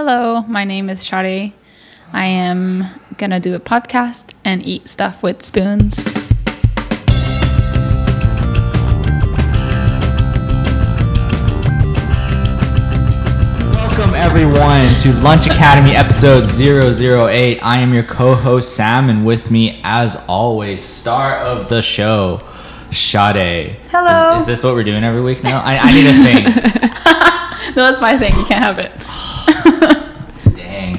Hello, my name is Shari. I am gonna do a podcast and eat stuff with spoons. Welcome everyone to Lunch Academy episode 008. I am your co-host Sam and with me as always star of the show Sade. Hello. Is, is this what we're doing every week now? I, I need a thing. No, that's my thing. You can't have it.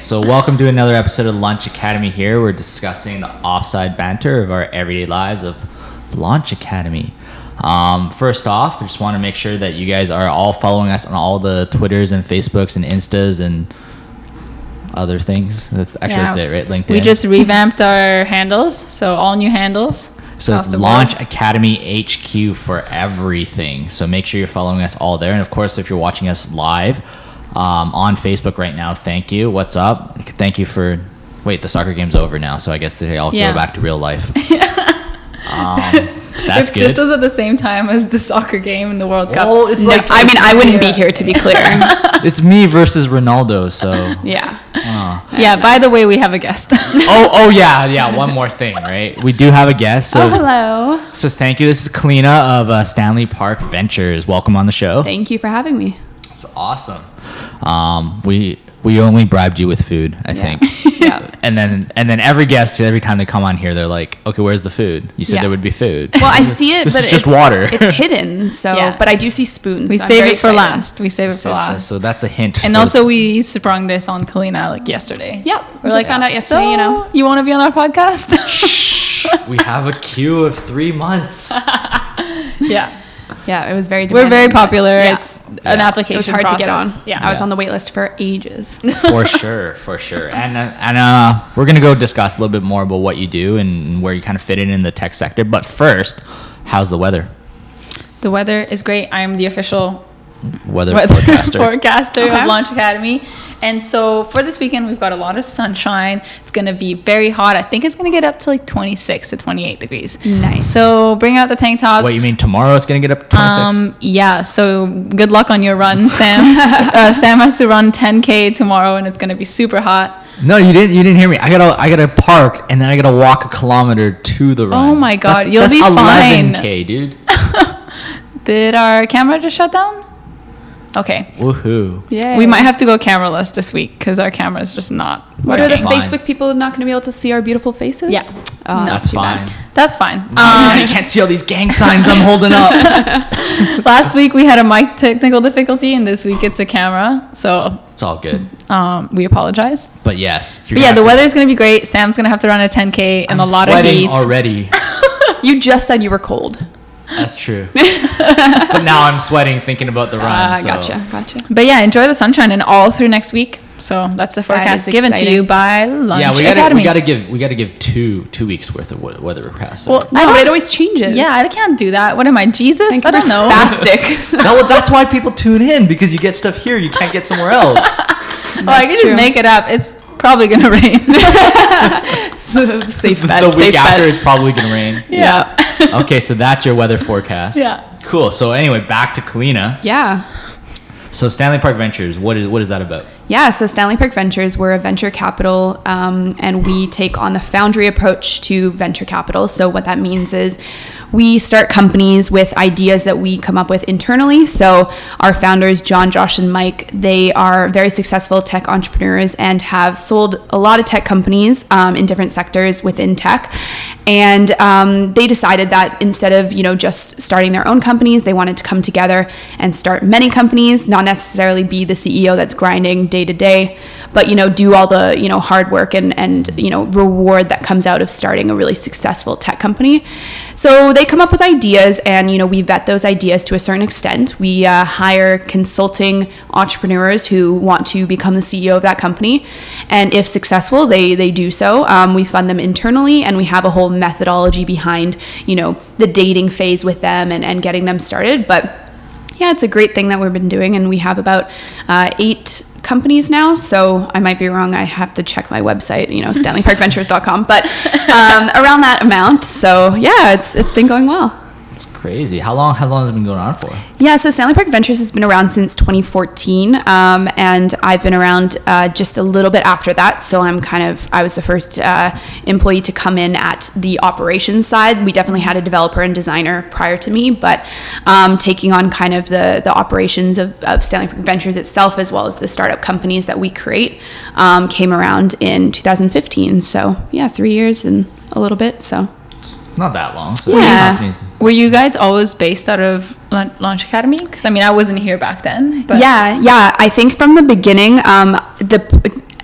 So welcome to another episode of Lunch Academy here. We're discussing the offside banter of our everyday lives of Launch Academy. Um, first off, I just want to make sure that you guys are all following us on all the Twitters and Facebooks and Instas and other things. That's, actually, Yeah. that's it, right? LinkedIn. We just revamped our handles, so all new handles. So it's Launch board. Academy HQ for everything. So make sure you're following us all there. And of course, if you're watching us live um, on Facebook right now, thank you. What's up? Thank you for. Wait, the soccer game's over now, so I guess they all Yeah. go back to real life. um, that's if good. this was at the same time as the soccer game in the World Cup, Well, it's No, like I mean, I wouldn't be here to be clear. it's me versus Ronaldo. So yeah. uh. yeah. By the way, we have a guest. oh oh yeah yeah. One more thing, right? We do have a guest. So oh, hello. so thank you. This is Kalina of uh, Stanley Park Ventures. Welcome on the show. Thank you for having me. It's awesome. Um, we we only bribed you with food, I think. Yeah. And then and then every guest, every time they come on here, they're like, "Okay, where's the food? You said Yeah. there would be food." Well, I see it, This but is just it's, water. It's hidden, so Yeah. but I do see spoons. We so save it for excited. last. We save it for so, last. so that's a hint. and also, we sprung this on Kalina like yesterday. Yep. We're We're like, like found out yesterday. so You know. you want to be on our podcast? Shh, we have a queue of three months. yeah. Yeah, it was very. We're very popular. yeah. It's an application It was hard to get on. Yeah. I was Yeah. on the wait list for ages. for sure, for sure. And uh, and uh, we're gonna go discuss a little bit more about what you do and where you kind of fit in in the tech sector. But first, how's the weather? The weather is great. I'm the official Weather, weather forecaster. forecaster Okay. of Launch Academy. And so for this weekend, we've got a lot of sunshine. It's going to be very hot. I think it's going to get up to like 26 to 28 degrees. Nice. So bring out the tank tops. what you mean tomorrow? It's gonna get up to twenty six. Um, yeah, so good luck on your run, Sam. uh, Sam has to run 10K tomorrow and it's going to be super hot. No, you didn't. You didn't hear me. I gotta, I gotta park, and then I gotta walk a kilometer to the run. Oh my God, That's, you'll that's be fine. 11k, dude. Did our camera just shut down? Okay. Woohoo! Yeah. We might have to go cameraless this week because our camera is just not. What are the fine. Facebook people not going to be able to see our beautiful faces? Yeah. Oh, No. That's too fine. bad. That's fine. Um, you can't see all these gang signs I'm holding up. last week we had a mic technical difficulty, and this week it's a camera. So It's all good. um, we apologize. But yes. But yeah, the have to- weather's gonna be great. Sam's gonna have to run a 10k and I'm a lot of sweating heat. already. You just said you were cold. That's true. but now I'm sweating thinking about the run. Ah, so. gotcha, gotcha. But yeah, enjoy the sunshine and all through next week. So that's the forecast is given to you by Lunch Yeah, we gotta, Academy. we gotta give, we gotta give two, two weeks worth of weather forecast. well, No, I but it always changes. yeah, I can't do that. What am I, Jesus? Think I don't know. Spastic. no, well, that's why people tune in because you get stuff here you can't get somewhere else. Well, I can true. just make it up. It's probably gonna rain. The safe bet. the week safe after, bet. it's probably gonna rain. yeah. Okay, so that's your weather forecast. Yeah. Cool. So anyway, back to Kalina. Yeah. So Stanley Park Ventures, what is what is that about? Yeah, so Stanley Park Ventures, we're a venture capital, um, and we take on the foundry approach to venture capital. So, what that means is we start companies with ideas that we come up with internally. So, our founders, John, Josh, and Mike, they are very successful tech entrepreneurs and have sold a lot of tech companies um, in different sectors within tech. And um, they decided that instead of you know just starting their own companies, they wanted to come together and start many companies, not necessarily be the CEO that's grinding day to day, but you know do all the you know hard work and and you know reward that comes out of starting a really successful tech company. So they come up with ideas, and you know we vet those ideas to a certain extent. We uh, hire consulting entrepreneurs who want to become the CEO of that company, and if successful, they they do so. Um, we fund them internally, and we have a whole methodology behind you know the dating phase with them and and getting them started. But yeah, it's a great thing that we've been doing, and we have about uh, eight companies now. So I might be wrong. I have to check my website, you know, StanleyParkVentures.com, but um, around that amount. So yeah, it's it's been going well. That's crazy. How long? How long has it been going on for? Yeah, so Stanley Park Ventures has been around since 2014, um, and I've been around uh, just a little bit after that. So I'm kind of I was the first uh, employee to come in at the operations side. We definitely had a developer and designer prior to me, but um, taking on kind of the the operations of, of Stanley Park Ventures itself, as well as the startup companies that we create, um, came around in 2015. So yeah, three years and a little bit. So. It's not that long. So Yeah. Were you guys always based out of Launch Academy? Because I mean, I wasn't here back then. But yeah, yeah. I think from the beginning, um, the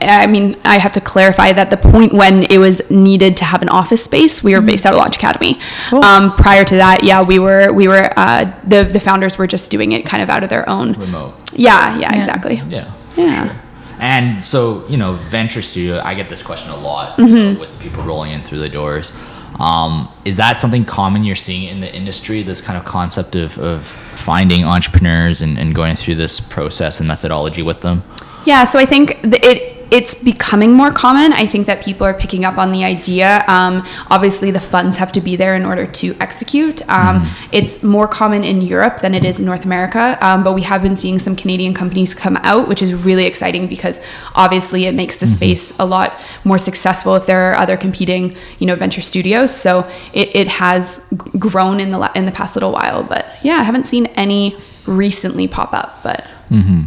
I mean, I have to clarify that the point when it was needed to have an office space, we were based out of Launch Academy. Cool. Um, prior to that, yeah, we were we were uh, the the founders were just doing it kind of out of their own. remote. Yeah, yeah, exactly. Yeah. Yeah. Sure. And so, you know, venture studio, I get this question a lot Mm-hmm. you know, with people rolling in through the doors. Um, is that something common you're seeing in the industry? This kind of concept of, of finding entrepreneurs and, and going through this process and methodology with them? Yeah, so I think th- it it's becoming more common. I think that people are picking up on the idea. Um, obviously, the funds have to be there in order to execute. Um, It's more common in Europe than it is in North America, um, but we have been seeing some Canadian companies come out, which is really exciting because obviously it makes the space a lot more successful if there are other competing, you know, venture studios. So it, it has g- grown in the in the past little while. But yeah, I haven't seen any recently pop up. But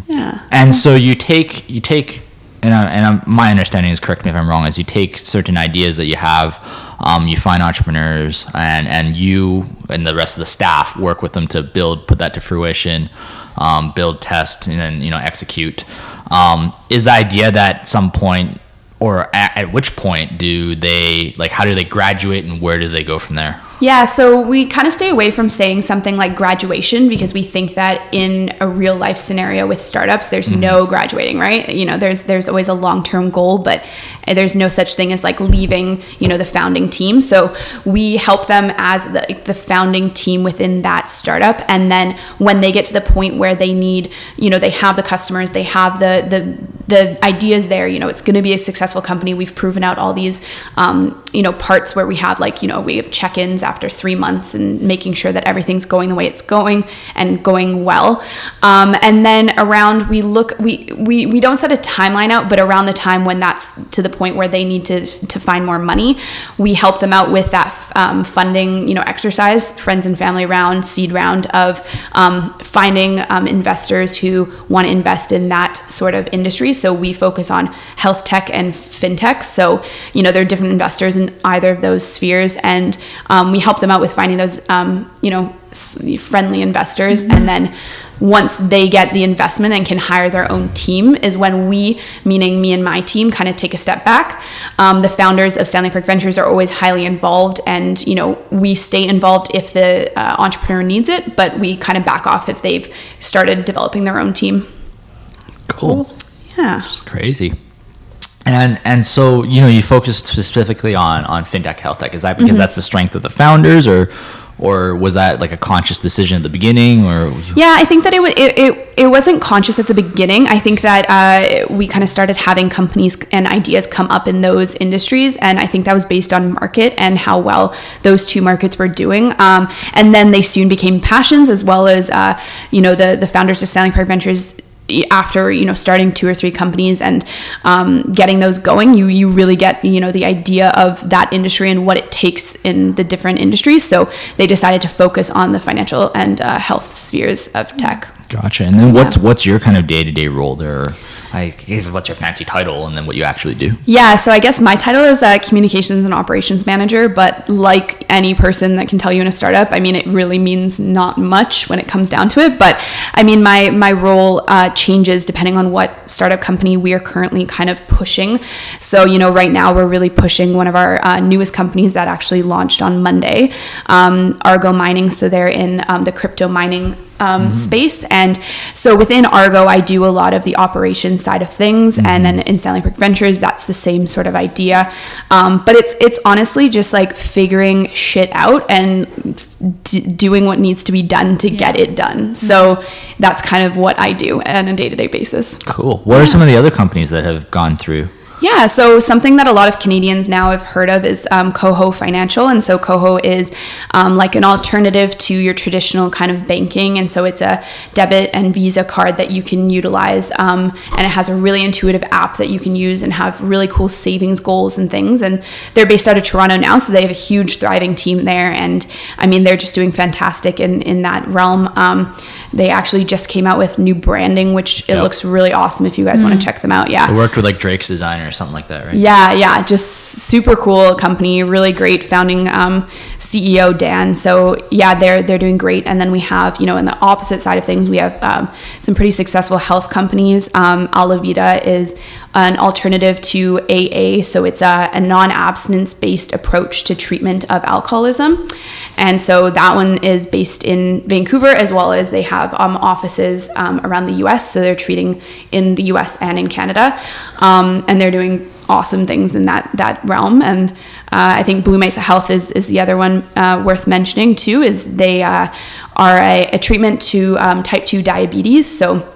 yeah. And so you take you take and, I, and I'm, my understanding is correct me if I'm wrong is you take certain ideas that you have, um, you find entrepreneurs and and you and the rest of the staff work with them to build put that to fruition, um, build test and then you know execute. Um, is the idea that some point or at, at which point do they like how do they graduate and where do they go from there? Yeah, so we kind of stay away from saying something like graduation because we think that in a real life scenario with startups, there's no graduating, right? You know, there's there's always a long term goal, but there's no such thing as like leaving, you know, the founding team. So we help them as the, the founding team within that startup, and then when they get to the point where they need, you know, they have the customers, they have the the the ideas there you know it's going to be a successful company we've proven out all these um, you know parts where we have like you know we have check-ins after three months and making sure that everything's going the way it's going and going well. Um, and then around we look we, we we don't set a timeline out but around the time when that's to the point where they need to to find more money we help them out with that um, funding you know exercise friends and family round seed round of um, finding um, investors who want to invest in that sort of industry. So we focus on health tech and fintech. So you know there are different investors in either of those spheres. And um, we help them out with finding those um, you know friendly investors and then once they get the investment and can hire their own team is when we meaning me and my team kind of take a step back um, the founders of stanley park ventures are always highly involved and you know we stay involved if the uh, entrepreneur needs it but we kind of back off if they've started developing their own team Cool. yeah It's crazy. And and so you know you focus specifically on on fintech health tech. Is that because that's the strength of the founders, or or was that like a conscious decision at the beginning, or Yeah, I think that it, it, it, it wasn't conscious at the beginning. I think that uh, we kind of started having companies and ideas come up in those industries. And I think that was based on market and how well those two markets were doing. Um, and then they soon became passions as well as, uh, you know, the, the founders of Stanley Park Ventures after you know starting two or three companies and um, getting those going you you really get you know the idea of that industry and what it takes in the different industries so they decided to focus on the financial and uh, health spheres of tech gotcha? And then what's what's your kind of day to day role there? Like, is what's your fancy title, and then what you actually do? Yeah, so I guess my title is uh, communications and operations manager, but like any person that can tell you in a startup, I mean, it really means not much when it comes down to it. But I mean, my my role uh, changes depending on what startup company we are currently kind of pushing. So you know, right now we're really pushing one of our uh, newest companies that actually launched on Monday, um, Argo Mining. So they're in um, the crypto mining um, space. And so within Argo, I do a lot of the operation side of things, and then in Stanley Park Ventures, that's the same sort of idea. Um, but it's it's honestly just like figuring shit out and d- doing what needs to be done to get it done. So that's kind of what I do on a day to day basis. Cool. What are some of the other companies that have gone through? Yeah, so something that a lot of Canadians now have heard of is um, Koho Financial. And so Koho is um, like an alternative to your traditional kind of banking. And so it's a debit and Visa card that you can utilize. Um, and it has a really intuitive app that you can use and have really cool savings goals and things. And they're based out of Toronto now, so they have a huge, thriving team there. And I mean, they're just doing fantastic in, in that realm. Um, they actually just came out with new branding, which it Yep. looks really awesome if you guys want to check them out. Yeah. I worked with like Drake's designer or something like that, right? Yeah, yeah, just super cool company, really great founding um, CEO Dan. So yeah, they're they're doing great. And then we have you know in the opposite side of things, we have um, some pretty successful health companies. Um, Alavida is an alternative to AA, so it's a, a non-abstinence based approach to treatment of alcoholism. And so that one is based in Vancouver as well as they have um, offices um, around the U.S. So they're treating in the U.S. and in Canada, um, and they're doing awesome things in that that realm. And uh, I think Blue Mesa Health is is the other one uh, worth mentioning too. Is they uh, are a, a treatment to um, type two diabetes. So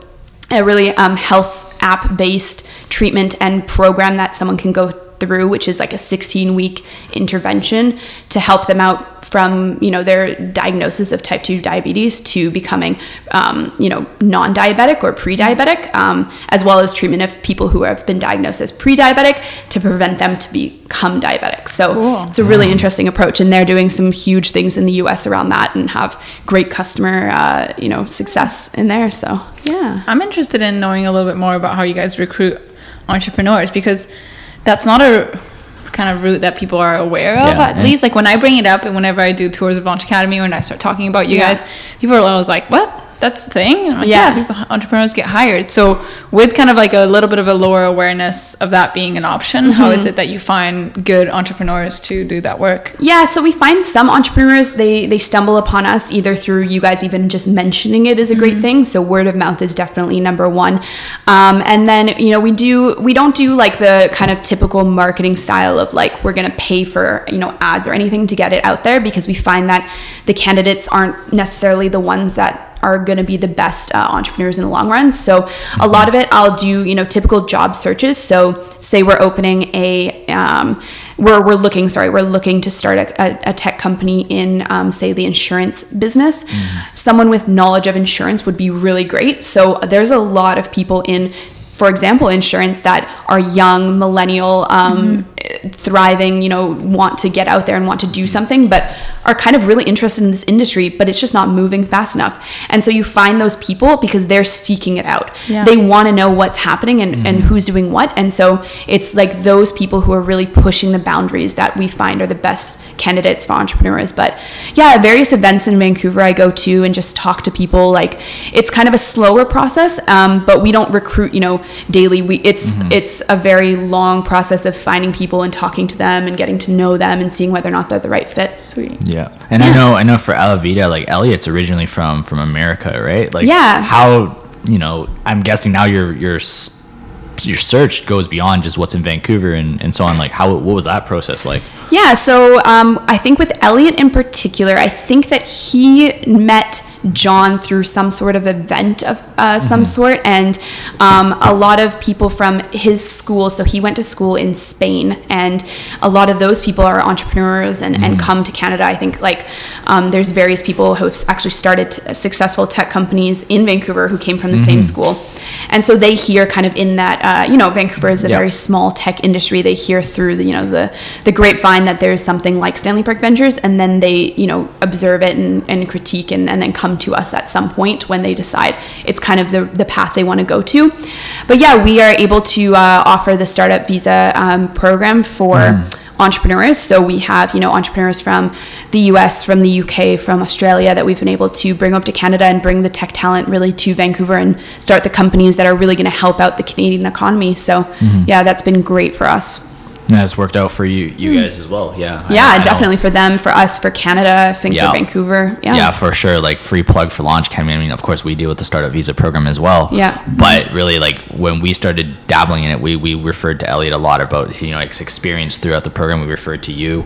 a really um, health app based treatment and program that someone can go through which is like a 16 week intervention to help them out from you know their diagnosis of type 2 diabetes to becoming um, you know non-diabetic or pre-diabetic um, as well as treatment of people who have been diagnosed as pre-diabetic to prevent them to become diabetic. So Cool. it's a really interesting approach and they're doing some huge things in the us around that and have great customer uh, you know success in there so yeah. I'm interested in knowing a little bit more about how you guys recruit entrepreneurs because that's not a kind of route that people are aware of. Yeah, At least like when I bring it up and whenever I do tours of Launch Academy, when I start talking about you Yeah. guys, people are always like, "What? That's the thing?" Like, Yeah. yeah, people, entrepreneurs get hired. So with kind of like a little bit of a lower awareness of that being an option, how Mm-hmm. is it that you find good entrepreneurs to do that work? Yeah, so we find some entrepreneurs they they stumble upon us either through you guys even just mentioning it is a great thing. So word of mouth is definitely number one, um, and then you know we do we don't do like the kind of typical marketing style of like we're gonna pay for you know ads or anything to get it out there because we find that the candidates aren't necessarily the ones that are going to be the best uh, entrepreneurs in the long run. So a lot of it, I'll do you know typical job searches. So say we're opening a, um, we're we're looking sorry we're looking to start a, a, a tech company in um, say the insurance business. Someone with knowledge of insurance would be really great. So there's a lot of people in. For example, insurance that are young, millennial, um, thriving, you know, want to get out there and want to do something, but are kind of really interested in this industry, but it's just not moving fast enough. And so you find those people because they're seeking it out. Yeah. They want to know what's happening and, and who's doing what. And so it's like those people who are really pushing the boundaries that we find are the best candidates for entrepreneurs. But yeah, various events in Vancouver I go to and just talk to people. Like it's kind of a slower process, um, but we don't recruit, you know, daily. We it's it's a very long process of finding people and talking to them and getting to know them and seeing whether or not they're the right fit. Sweet. Yeah, and I know I know for Alavida, like Elliot's originally from from America, right? Like, Yeah. How you know? I'm guessing now your your s- your search goes beyond just what's in Vancouver and, and so on. Like, how what was that process like? Yeah, so um, I think with Elliot in particular, I think that he met John through some sort of event of uh, some sort, and um, a lot of people from his school. So he went to school in Spain, and a lot of those people are entrepreneurs and, and come to Canada. I think like um, there's various people who have actually started t- successful tech companies in Vancouver who came from the same school, and so they hear kind of in that uh, you know Vancouver is a Yeah. very small tech industry. They hear through the you know the the grapevine that there's something like Stanley Park Ventures, and then they you know observe it and, and critique and, and then come to us at some point when they decide it's kind of the, the path they want to go to. But yeah, we are able to uh, offer the startup visa um, program for. entrepreneurs so we have you know entrepreneurs from the US from the UK from Australia that we've been able to bring up to Canada and bring the tech talent really to Vancouver and start the companies that are really going to help out the Canadian economy so yeah that's been great for us And that's worked out for you you guys as well. Yeah. Yeah, I know- definitely for them, for us, for Canada, I think Yeah. for Vancouver. Yeah. Yeah. for sure. Like free plug for Launch. I mean, of course, we deal with the startup visa program as well. Yeah. But really, like when we started dabbling in it, we, we referred to Elliot a lot about you know his experience throughout the program. We referred to you,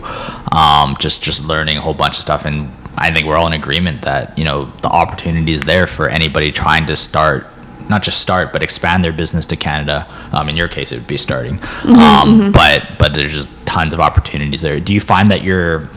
um, just just learning a whole bunch of stuff, and I think we're all in agreement that you know the opportunity is there for anybody trying to start not just start but expand their business to Canada. Um, in your case, it would be starting, Mm-hmm, um, but but there's just tons of opportunities there. Do you find that you're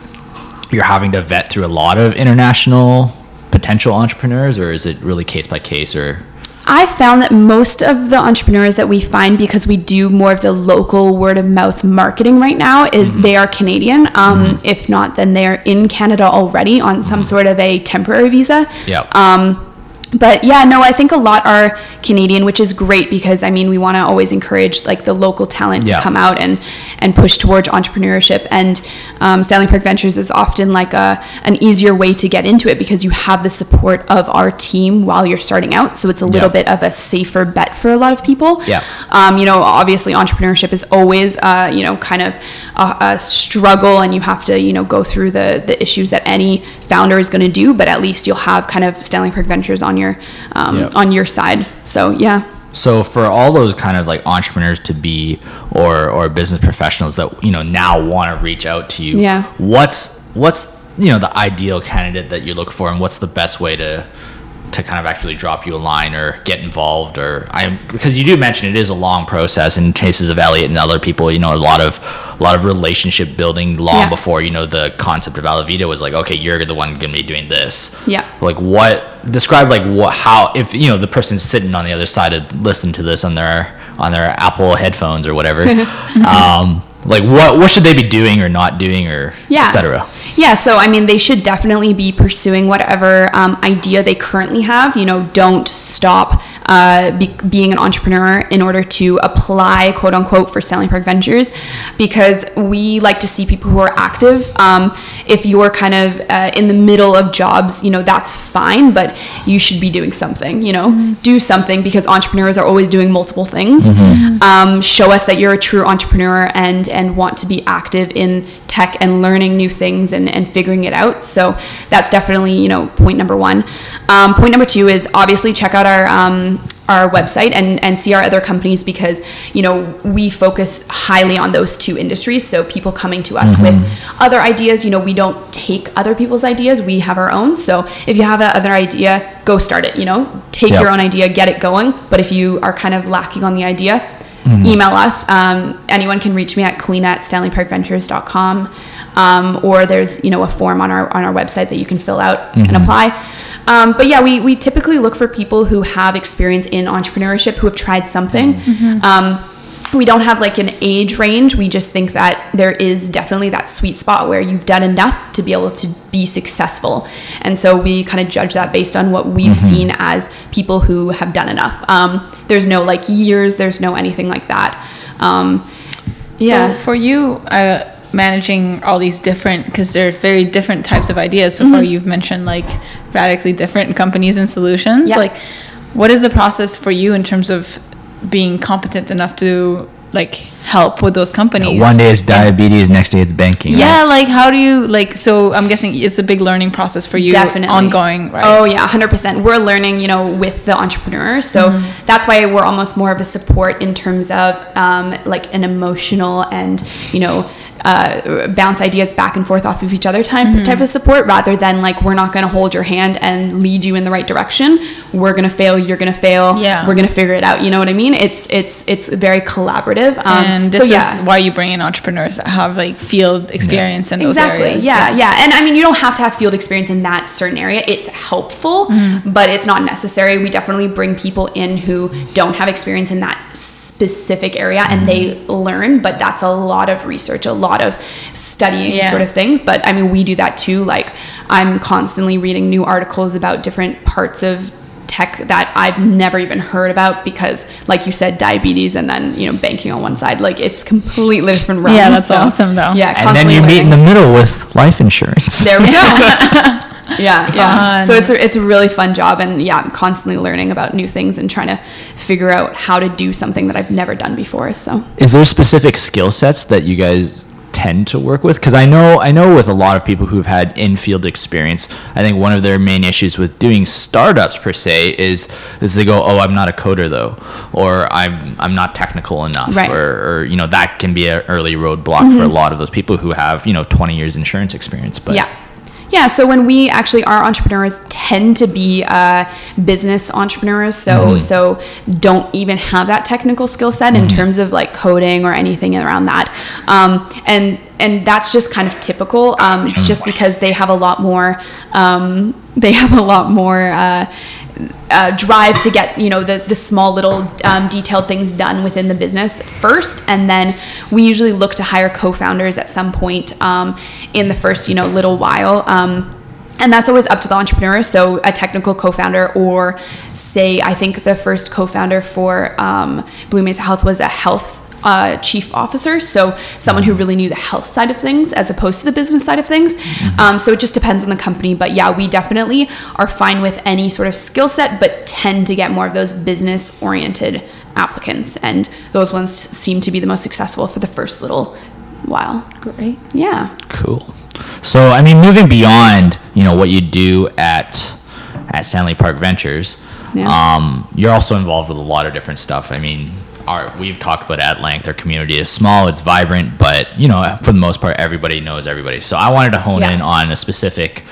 you're having to vet through a lot of international potential entrepreneurs, or is it really case by case? Or I found that most of the entrepreneurs that we find because we do more of the local word of mouth marketing right now is they are Canadian. Um, If not, then they are in Canada already on some sort of a temporary visa. Yep. Um, but yeah, no, I think a lot are Canadian, which is great because I mean we want to always encourage like the local talent Yeah. to come out and and push towards entrepreneurship. And um, Stanley Park Ventures is often like a an easier way to get into it because you have the support of our team while you're starting out. So it's a little Yeah. bit of a safer bet for a lot of people. Yeah. Um, you know, obviously entrepreneurship is always, uh, you know, kind of a, a struggle, and you have to, you know, go through the the issues that any founder is going to do. But at least you'll have kind of Stanley Park Ventures on your um, Yeah. on your side. So yeah. So for all those kind of like entrepreneurs to be or or business professionals that you know now want to reach out to you, Yeah. what's what's you know the ideal candidate that you look for, and what's the best way to to kind of actually drop you a line or get involved or I because you do mention it is a long process in cases of Elliot and other people you know a lot of a lot of relationship building long Yeah. before you know the concept of Alavida was like okay you're the one going to be doing this Yeah. like what describe like what how if you know the person's sitting on the other side of listening to this on their on their apple headphones or whatever um like what what should they be doing or not doing or Yeah. etc Yeah, so I mean, they should definitely be pursuing whatever um, idea they currently have. You know, don't stop uh, be, being an entrepreneur in order to apply, quote unquote, for Stanley Park Ventures, because we like to see people who are active. Um, if you're kind of uh, in the middle of jobs, you know, that's fine, but you should be doing something. You know, do something because entrepreneurs are always doing multiple things. Um, show us that you're a true entrepreneur and and want to be active in tech and learning new things and, and figuring it out. So that's definitely, you know, point number one. Um, point number two is obviously check out our um, our website and, and see our other companies because, you know, we focus highly on those two industries. So people coming to us with other ideas, you know, we don't take other people's ideas, we have our own. So if you have another idea, go start it, you know, take Yep. your own idea, get it going. But if you are kind of lacking on the idea, email us. Um, anyone can reach me at clean at stanleyparkventures.com. Um, or there's, you know, a form on our, on our website that you can fill out and apply. Um, but yeah, we, we typically look for people who have experience in entrepreneurship, who have tried something. Um, we don't have like an age range. We just think that there is definitely that sweet spot where you've done enough to be able to be successful. And so we kind of judge that based on what we've seen as people who have done enough. Um, there's no like years, there's no anything like that. Um, yeah. So for you, uh, managing all these different, because they're very different types of ideas. So far, you've mentioned like radically different companies and solutions. Yeah. Like, what is the process for you in terms of being competent enough to like help with those companies? one day it's And- diabetes next day it's banking Yeah, like how do you like? So I'm guessing it's a big learning process for you, Definitely. ongoing, right? Oh yeah, hundred percent. We're learning, you know, with the entrepreneurs, so Mm-hmm. that's why we're almost more of a support in terms of um, like an emotional and you know. Uh, bounce ideas back and forth off of each other type Mm-hmm. type of support rather than like we're not going to hold your hand and lead you in the right direction. We're going to fail. You're going to fail. Yeah. we're going to figure it out. You know what I mean? It's it's it's very collaborative. Um, and so this yeah. is why you bring in entrepreneurs that have like field experience in those exactly areas. yeah, yeah and i mean you don't have to have field experience in that certain area it's helpful Mm-hmm. but it's not necessary we definitely bring people in who don't have experience in that specific area and they Mm-hmm. learn but that's a lot of research a lot of studying Yeah. sort of things but i mean we do that too like i'm constantly reading new articles about different parts of tech that I've never even heard about because like you said diabetes and then you know banking on one side like it's completely different realms Yeah, that's so, awesome, though. yeah and then constantly you meet in the middle with life insurance There we go. yeah, yeah. So it's a, it's a really fun job, and yeah, I'm constantly learning about new things and trying to figure out how to do something that I've never done before. So is there specific skill sets that you guys tend to work with because i know i know with a lot of people who've had in-field experience i think one of their main issues with doing startups per se is is they go oh i'm not a coder though or i'm i'm not technical enough Right. or, or you know that can be an early roadblock for mm-hmm. a lot of those people who have you know 20 years insurance experience but yeah. Yeah, so when we actually our entrepreneurs tend to be uh, business entrepreneurs, so so don't even have that technical skill set in terms of like coding or anything around that, um, and and that's just kind of typical, um, just because they have a lot more um, they have a lot more. Uh, uh, drive to get you know the the small little um, detailed things done within the business first, and then we usually look to hire co-founders at some point um, in the first you know little while. Um, and that's always up to the entrepreneur. So a technical co-founder, or say, I think the first co-founder for um, Blue Mesa Health was a health uh, chief officer, so someone who really knew the health side of things as opposed to the business side of things. Um, so it just depends on the company, but yeah, we definitely are fine with any sort of skill set, but tend to get more of those business oriented applicants, and those ones seem to be the most successful for the first little while. Great. Yeah. Cool. So, I mean, moving beyond, you know, what you do at at Stanley Park Ventures, Yeah. um, you're also involved with a lot of different stuff. I mean, our we've talked about it at length. Our community is small, it's vibrant, but you know, for the most part, everybody knows everybody. So, I wanted to hone Yeah. in on a specific.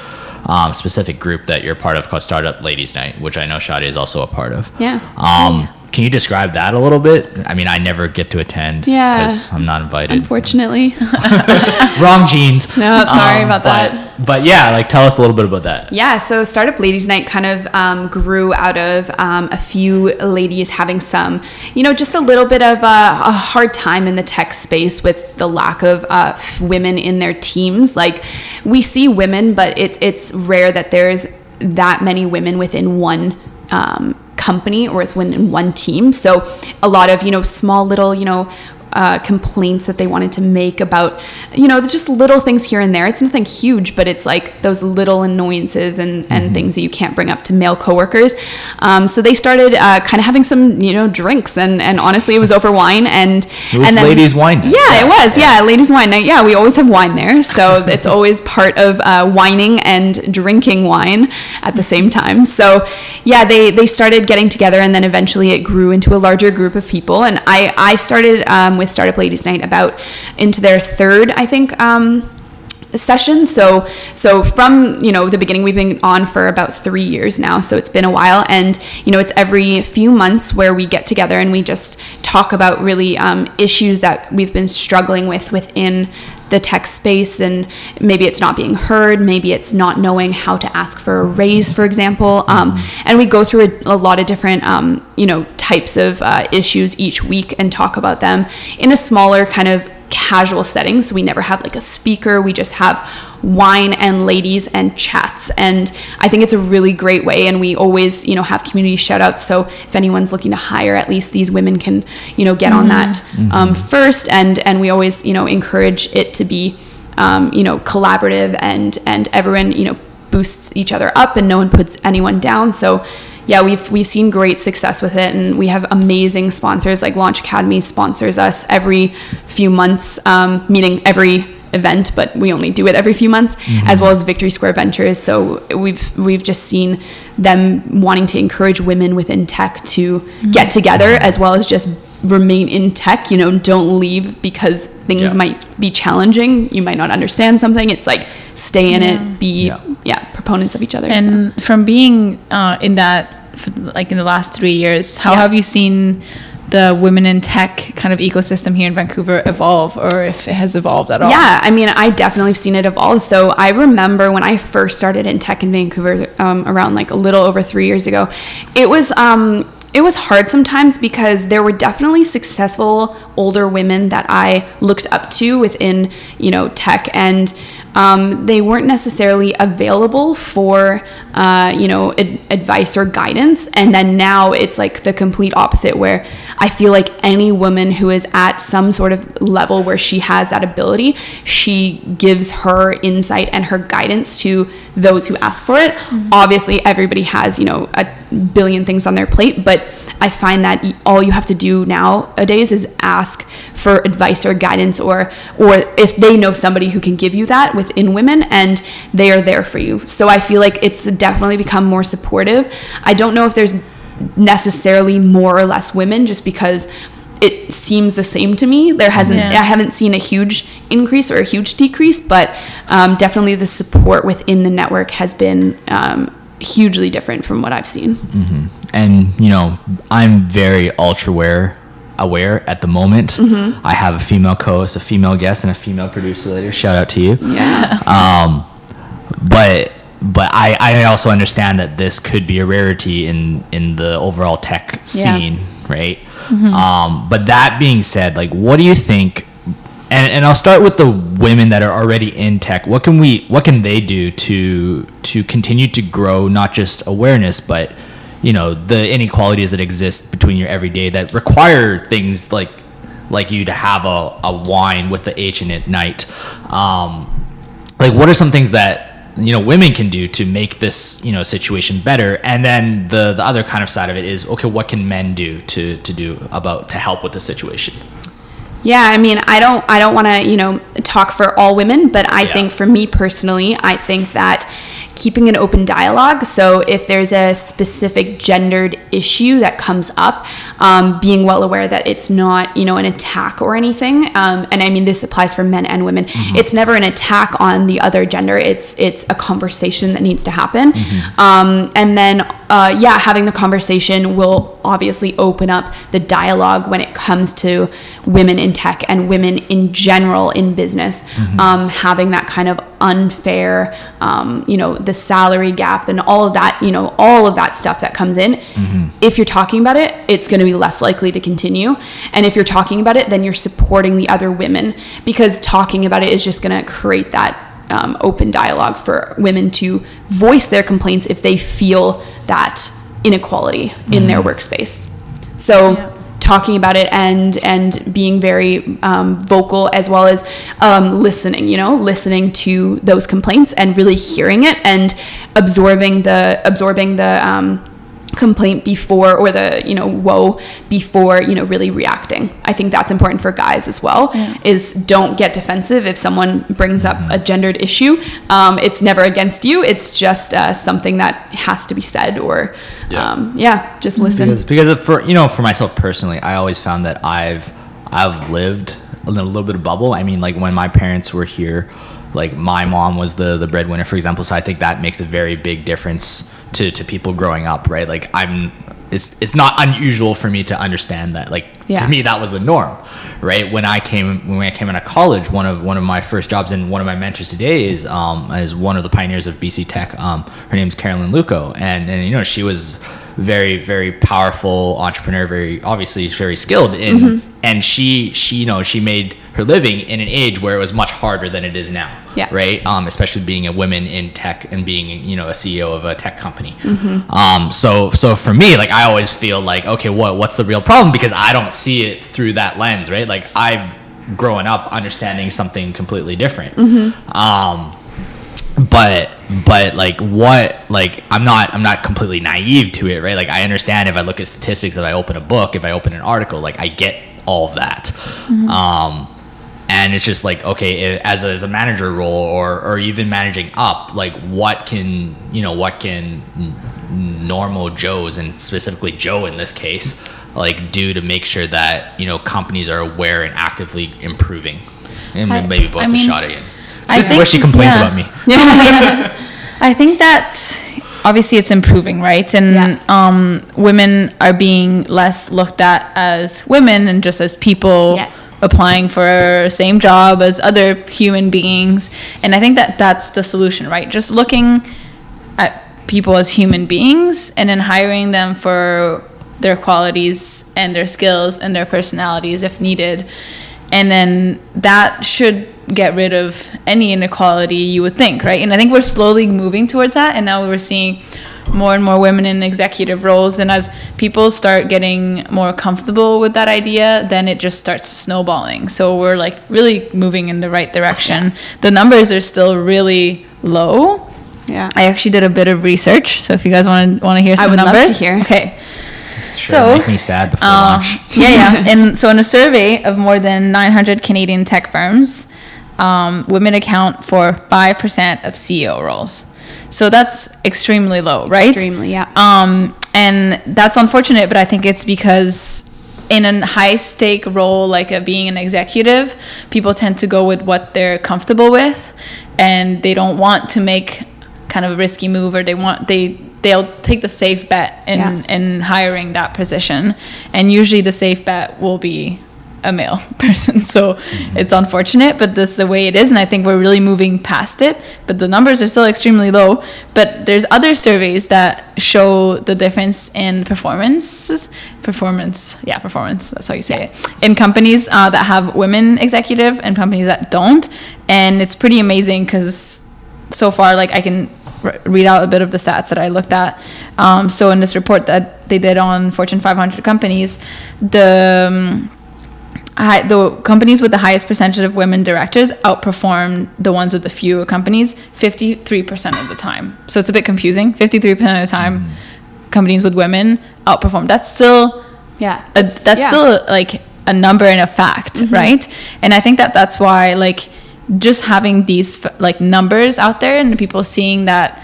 Um, specific group that you're part of called Startup Ladies Night, which I know Shadi is also a part of. Yeah. Um, can you describe that a little bit? I mean, I never get to attend Yeah. I'm not invited. Unfortunately. Wrong genes. No, sorry about Um, but- that. But yeah, like tell us a little bit about that. Yeah, so Startup Ladies Night kind of um, grew out of um, a few ladies having some, you know, just a little bit of a, a hard time in the tech space with the lack of uh, women in their teams. Like, we see women, but it, it's rare that there's that many women within one um, company or within one team. So, a lot of, you know, small little, you know, uh, complaints that they wanted to make about, you know, just little things here and there. It's nothing huge, but it's like those little annoyances and, and things that you can't bring up to male coworkers. Um, so they started uh, kind of having some, you know, drinks, and, and honestly, it was over wine. And It was and then, ladies' wine night. Yeah, it was. Yeah, ladies' wine night. Yeah, we always have wine there, so it's always part of uh, whining and drinking wine at the same time. So yeah, they they started getting together, and then eventually it grew into a larger group of people. And I I started um, with Startup Ladies Night about into their third, I think. Um, session so so from you know the beginning we've been on for about three years now so it's been a while and you know it's every few months where we get together and we just talk about really um, issues that we've been struggling with within the tech space and maybe it's not being heard maybe it's not knowing how to ask for a raise for example. Um, and we go through a, a lot of different um, you know types of uh, issues each week and talk about them in a smaller kind of casual setting. So we never have like a speaker. We just have wine and ladies and chats. And I think it's a really great way. And we always, you know, have community shout outs. So if anyone's looking to hire, at least these women can, you know, get on that um, first. And, and we always, you know, encourage it to be, um, you know, collaborative and, and everyone, you know, boosts each other up and no one puts anyone down. So yeah, we've we've seen great success with it, and we have amazing sponsors. Like Launch Academy sponsors us every few months, um, meaning every event, but we only do it every few months, as well as Victory Square Ventures. So we've we've just seen them wanting to encourage women within tech to get together, as well as just remain in tech. You know, don't leave because things Yeah. might be challenging. You might not understand something. It's like stay in Yeah. it, be Yeah. yeah. proponents of each other. so. And from being uh, in that, like in the last three years, how Yeah. have you seen the women in tech kind of ecosystem here in Vancouver evolve, or if it has evolved at all? Yeah, I mean, I definitely have seen it evolve. So I remember when I first started in tech in Vancouver um, around like a little over three years ago, it was. Um, it was hard sometimes because there were definitely successful older women that I looked up to within, you know, tech, and um, they weren't necessarily available for, uh, you know, ad- advice or guidance. And then now it's like the complete opposite, where I feel like any woman who is at some sort of level where she has that ability, she gives her insight and her guidance to those who ask for it. Obviously, everybody has, you know, a billion things on their plate, but I find that all you have to do nowadays is ask for advice or guidance, or or if they know somebody who can give you that within women, and they are there for you. So I feel like it's definitely become more supportive. I don't know if there's necessarily more or less women, just because it seems the same to me. There hasn't Yeah. I haven't seen a huge increase or a huge decrease, but um, definitely the support within the network has been um, hugely different from what I've seen. and you know i'm very ultra aware aware at the moment Mm-hmm. i have a female co-host a female guest and a female producer later shout out to you Yeah. um but but I, I also understand that this could be a rarity in in the overall tech scene right um but that being said like what do you think and, and I'll start with the women that are already in tech. What can we what can they do to to continue to grow not just awareness but you know the inequalities that exist between your everyday that require things like like you to have a, a wine with the H in it night. Um, like what are some things that you know women can do to make this you know situation better and then the the other kind of side of it is okay what can men do to to do about to help with the situation Yeah, I mean, I don't I don't want to, you know, talk for all women, but I Yeah. think for me personally, I think that keeping an open dialogue, so if there's a specific gendered issue that comes up, um, being well aware that it's not, you know, an attack or anything. Um, and I mean, this applies for men and women. It's never an attack on the other gender. It's it's a conversation that needs to happen. Um, and then, uh, yeah, having the conversation will obviously open up the dialogue when it comes to women in tech and women in general in business. Um, having that kind of unfair, um, you know, the salary gap and all of that, you know, all of that stuff that comes in. If you're talking about it, it's going to be less likely to continue. And if you're talking about it, then you're supporting the other women because talking about it is just going to create that um, open dialogue for women to voice their complaints if they feel that inequality in their workspace. So Yeah. talking about it and and being very um, vocal as well as um, listening, you know, listening to those complaints and really hearing it and absorbing the absorbing the um, complaint before or the you know woe before you know really reacting. I think that's important for guys as well is don't get defensive if someone brings up a gendered issue. Um, it's never against you. It's just uh, something that has to be said or Yeah. um, yeah just listen. Because because for you know for myself personally i always found that i've i've lived in a little bit of bubble. I mean like when my parents were here like my mom was the the breadwinner for example. So i think that makes a very big difference to to people growing up right? Like i'm it's it's not unusual for me to understand that like Yeah. to me that was the norm right? When i came when i came into college one of one of my first jobs and one of my mentors today is um is one of the pioneers of bc tech. Um her name's carolyn luco. And and you know she was very very powerful entrepreneur very obviously very skilled in and she she you know she made her living in an age where it was much harder than it is now Yeah. right? Um especially being a woman in tech and being you know a ceo of a tech company. Um so so for me like i always feel like okay what what's the real problem? Because i don't see it through that lens right? Like i've grown up understanding something completely different. Um but but like what like i'm not i'm not completely naive to it right? Like i understand if i look at statistics if i open a book if i open an article like i get all of that. Um and it's just like okay as a, as a manager role or or even managing up like what can you know what can normal joes and specifically joe in this case like do to make sure that you know companies are aware and actively improving? And I- maybe both I a mean, shot again I this is where she complains yeah. about me I think that obviously it's improving, right? And Yeah. um, women are being less looked at as women and just as people Yeah. applying for the same job as other human beings. And I think that that's the solution, right? Just looking at people as human beings and then hiring them for their qualities and their skills and their personalities if needed. And then that should get rid of any inequality you would think, right? And I think we're slowly moving towards that. And now we're seeing more and more women in executive roles. And as people start getting more comfortable with that idea, then it just starts snowballing. So we're like really moving in the right direction. The numbers are still really low. yeah I actually did a bit of research, so if you guys want to want to hear some I would love to hear. Okay. Sure, So, make me sad before uh, launch. yeah, yeah. And so, in a survey of more than 900 Canadian tech firms, um, women account for five percent of CEO roles. So that's extremely low, right? Extremely, yeah. Um, and that's unfortunate, but I think it's because in a high stake role like a, being an executive, people tend to go with what they're comfortable with, and they don't want to make kind of a risky move, or they want they they'll take the safe bet in Yeah. in hiring that position, and usually the safe bet will be a male person. So it's unfortunate, but this is the way it is, and I think we're really moving past it. But the numbers are still extremely low. But there's other surveys that show the difference in performances, performance, yeah, performance. That's how you say it in companies uh, that have women executive and companies that don't, and it's pretty amazing because so far, like I can r- read out a bit of the stats that I looked at. Um, so in this report that they did on Fortune 500 companies, the um, high, the companies with the highest percentage of women directors outperform the ones with the fewer companies 53% of the time. So it's a bit confusing. 53% of the time, companies with women outperform. That's still Yeah. a, that's yeah. still like a number and a fact right and i think that that's why like just having these like numbers out there and people seeing that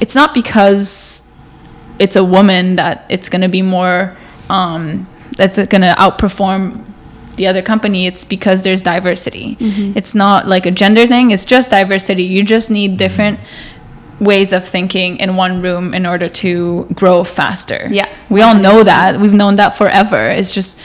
it's not because it's a woman that it's going to be more um that's going to outperform the other company. It's because there's diversity. It's not like a gender thing. It's just diversity. You just need different ways of thinking in one room in order to grow faster. Yeah, we all know that. we've known that forever. It's just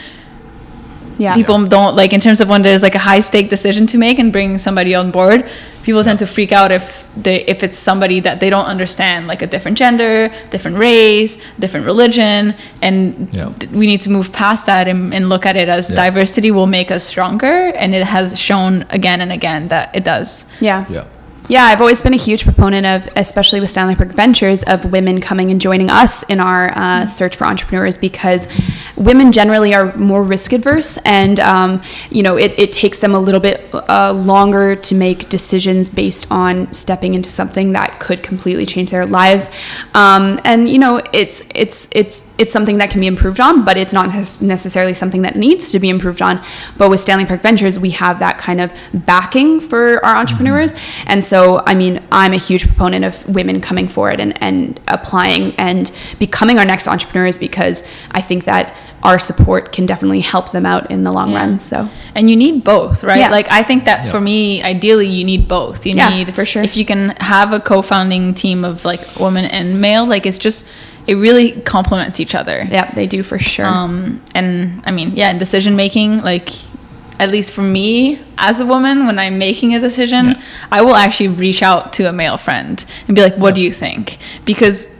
Yeah. people don't like in terms of when there's like a high stake decision to make and bringing somebody on board people tend to freak out if they if it's somebody that they don't understand like a different gender different race different religion and Yeah. th- we need to move past that and, and look at it as Yeah. diversity will make us stronger and it has shown again and again that it does Yeah. Yeah. Yeah, I've always been a huge proponent of, especially with Stanley Park Ventures, of women coming and joining us in our uh, search for entrepreneurs because women generally are more risk adverse, and um, you know it, it takes them a little bit uh, longer to make decisions based on stepping into something that could completely change their lives. Um, and you know it's it's it's it's something that can be improved on, but it's not necessarily something that needs to be improved on. But with Stanley Park Ventures, we have that kind of backing for our mm-hmm. entrepreneurs. And so, I mean, I'm a huge proponent of women coming forward and, and applying and becoming our next entrepreneurs because I think that our support can definitely help them out in the long Yeah. run. So, and you need both right Yeah. like i think that Yeah. for me ideally you need both you Yeah, need for sure. if you can have a co-founding team of like woman and male like it's just it really complements each other yeah, they do for sure. um and i mean yeah decision making like at least for me as a woman when i'm making a decision Yeah. i will actually reach out to a male friend and be like what do you think because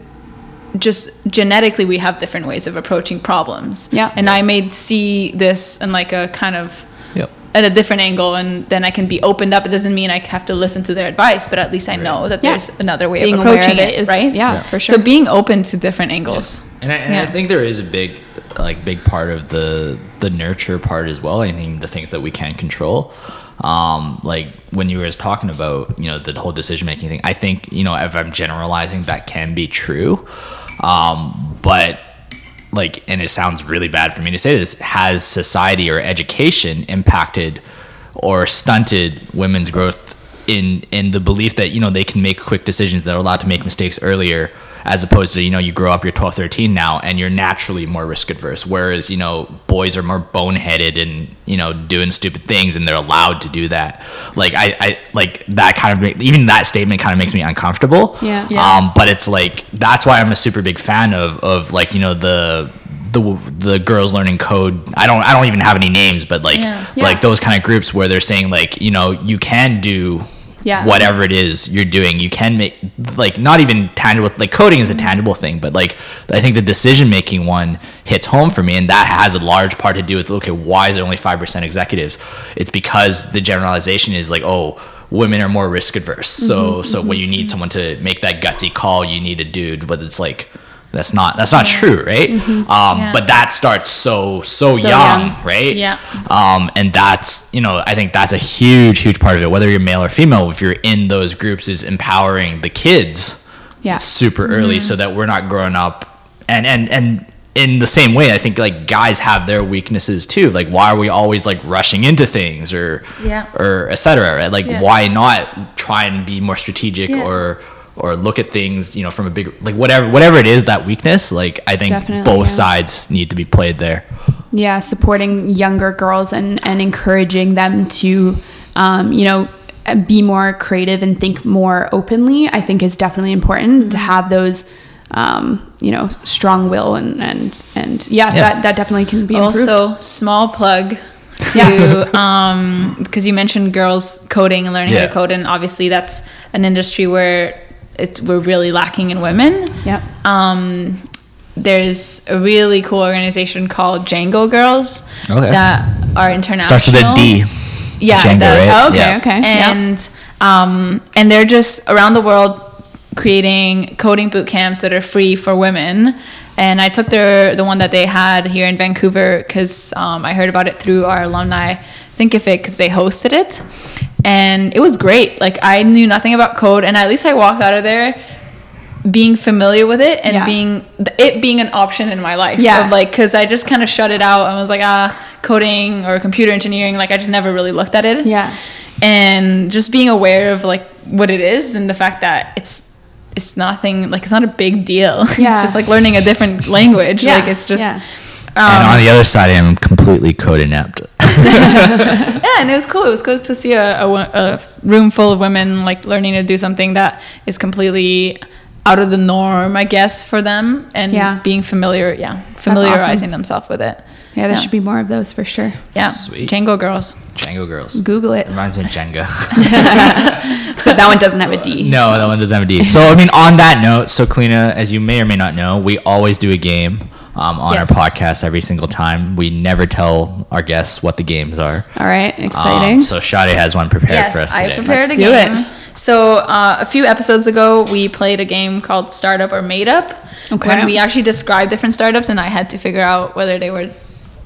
just genetically we have different ways of approaching problems Yeah. and i may see this in like a kind of Yep. at a different angle and then I can be opened up. It doesn't mean I have to listen to their advice, but at least I know that Yeah. there's another way Being of aware of approaching it it, is- right? yeah, Yeah. for sure. So being open to different angles. And I, and I think there is a big, like, big part of the the nurture part as well. I think the things that we can control, um, like when you were talking about, you know, the whole decision making thing. I think you know, if I'm generalizing, that can be true, um, but like, and it sounds really bad for me to say this. Has society or education impacted or stunted women's growth in in the belief that you know they can make quick decisions that are allowed to make mistakes earlier as opposed to you know you grow up you're 12 13 now and you're naturally more risk adverse whereas you know boys are more boneheaded and you know doing stupid things and they're allowed to do that like i, I like that kind of make, even that statement kind of makes me uncomfortable Yeah. Yeah. um but it's like that's why i'm a super big fan of of like you know the the the girls learning code i don't i don't even have any names but like Yeah. like Yeah. those kind of groups where they're saying like you know you can do Yeah. whatever it is you're doing you can make like not even tangible like coding is a mm-hmm. tangible thing but like i think the decision making one hits home for me and that has a large part to do with okay why is there only 5% executives? It's because the generalization is like oh women are more risk adverse so mm-hmm. so when mm-hmm. you need someone to make that gutsy call you need a dude but it's like that's not that's not true right um Yeah. but that starts so so, So young, young. right Yeah. um, and that's you know I think that's a huge huge part of it whether you're male or female if you're in those groups is empowering the kids Yeah. super early so that we're not growing up and and and in the same way I think like guys have their weaknesses too like why are we always like rushing into things or Yeah. or etc right like Yeah. why not try and be more strategic Yeah. or or look at things you know from a big like whatever whatever it is that weakness like I think Definitely, both yeah. sides need to be played there Yeah, supporting younger girls and, and encouraging them to, um, you know, be more creative and think more openly, I think is definitely important to have those, um, you know, strong will and, and, and yeah, Yeah. That, that definitely can be improved. Also, small plug Yeah. to um because you mentioned girls coding and learning how to code, and obviously that's an industry where it's we're really lacking in women. Yep. Um, there's a really cool organization called Django Girls Okay. that are international. Starts with a D. Yeah, Django, it right? Oh, okay, Yeah. okay. yeah. and um, and they're just around the world creating coding boot camps that are free for women. And I took their the one that they had here in Vancouver because um, I heard about it through our alumni Thinkific because they hosted it, and it was great. Like I knew nothing about code, and at least I walked out of there being familiar with it and Yeah. being it being an option in my life. Yeah. like because I just kind of shut it out and was like ah coding or computer engineering. Like I just never really looked at it Yeah. and just being aware of like what it is and the fact that it's it's nothing like it's not a big deal Yeah. it's just like learning a different language Yeah, like it's just yeah. And um, on the other side, I am completely code inept. yeah and it was cool it was cool to see a, a, a room full of women like learning to do something that is completely out of the norm i guess for them and Yeah. being familiar yeah familiarizing themselves with it Yeah, there should be more of those for sure. yeah Sweet. django girls Django girls. Google it. Reminds me of Jenga. so that one doesn't have a D. No, that one doesn't have a D. So I mean, on that note, so Kalina, as you may or may not know, we always do a game um, on Yes. our podcast every single time. We never tell our guests what the games are. All right, Um, exciting. so Shadi has one prepared for us today. I prepared Let's a do it. game. So uh, a few episodes ago, we played a game called Startup or Made Up. Okay. When we actually described different startups, and I had to figure out whether they were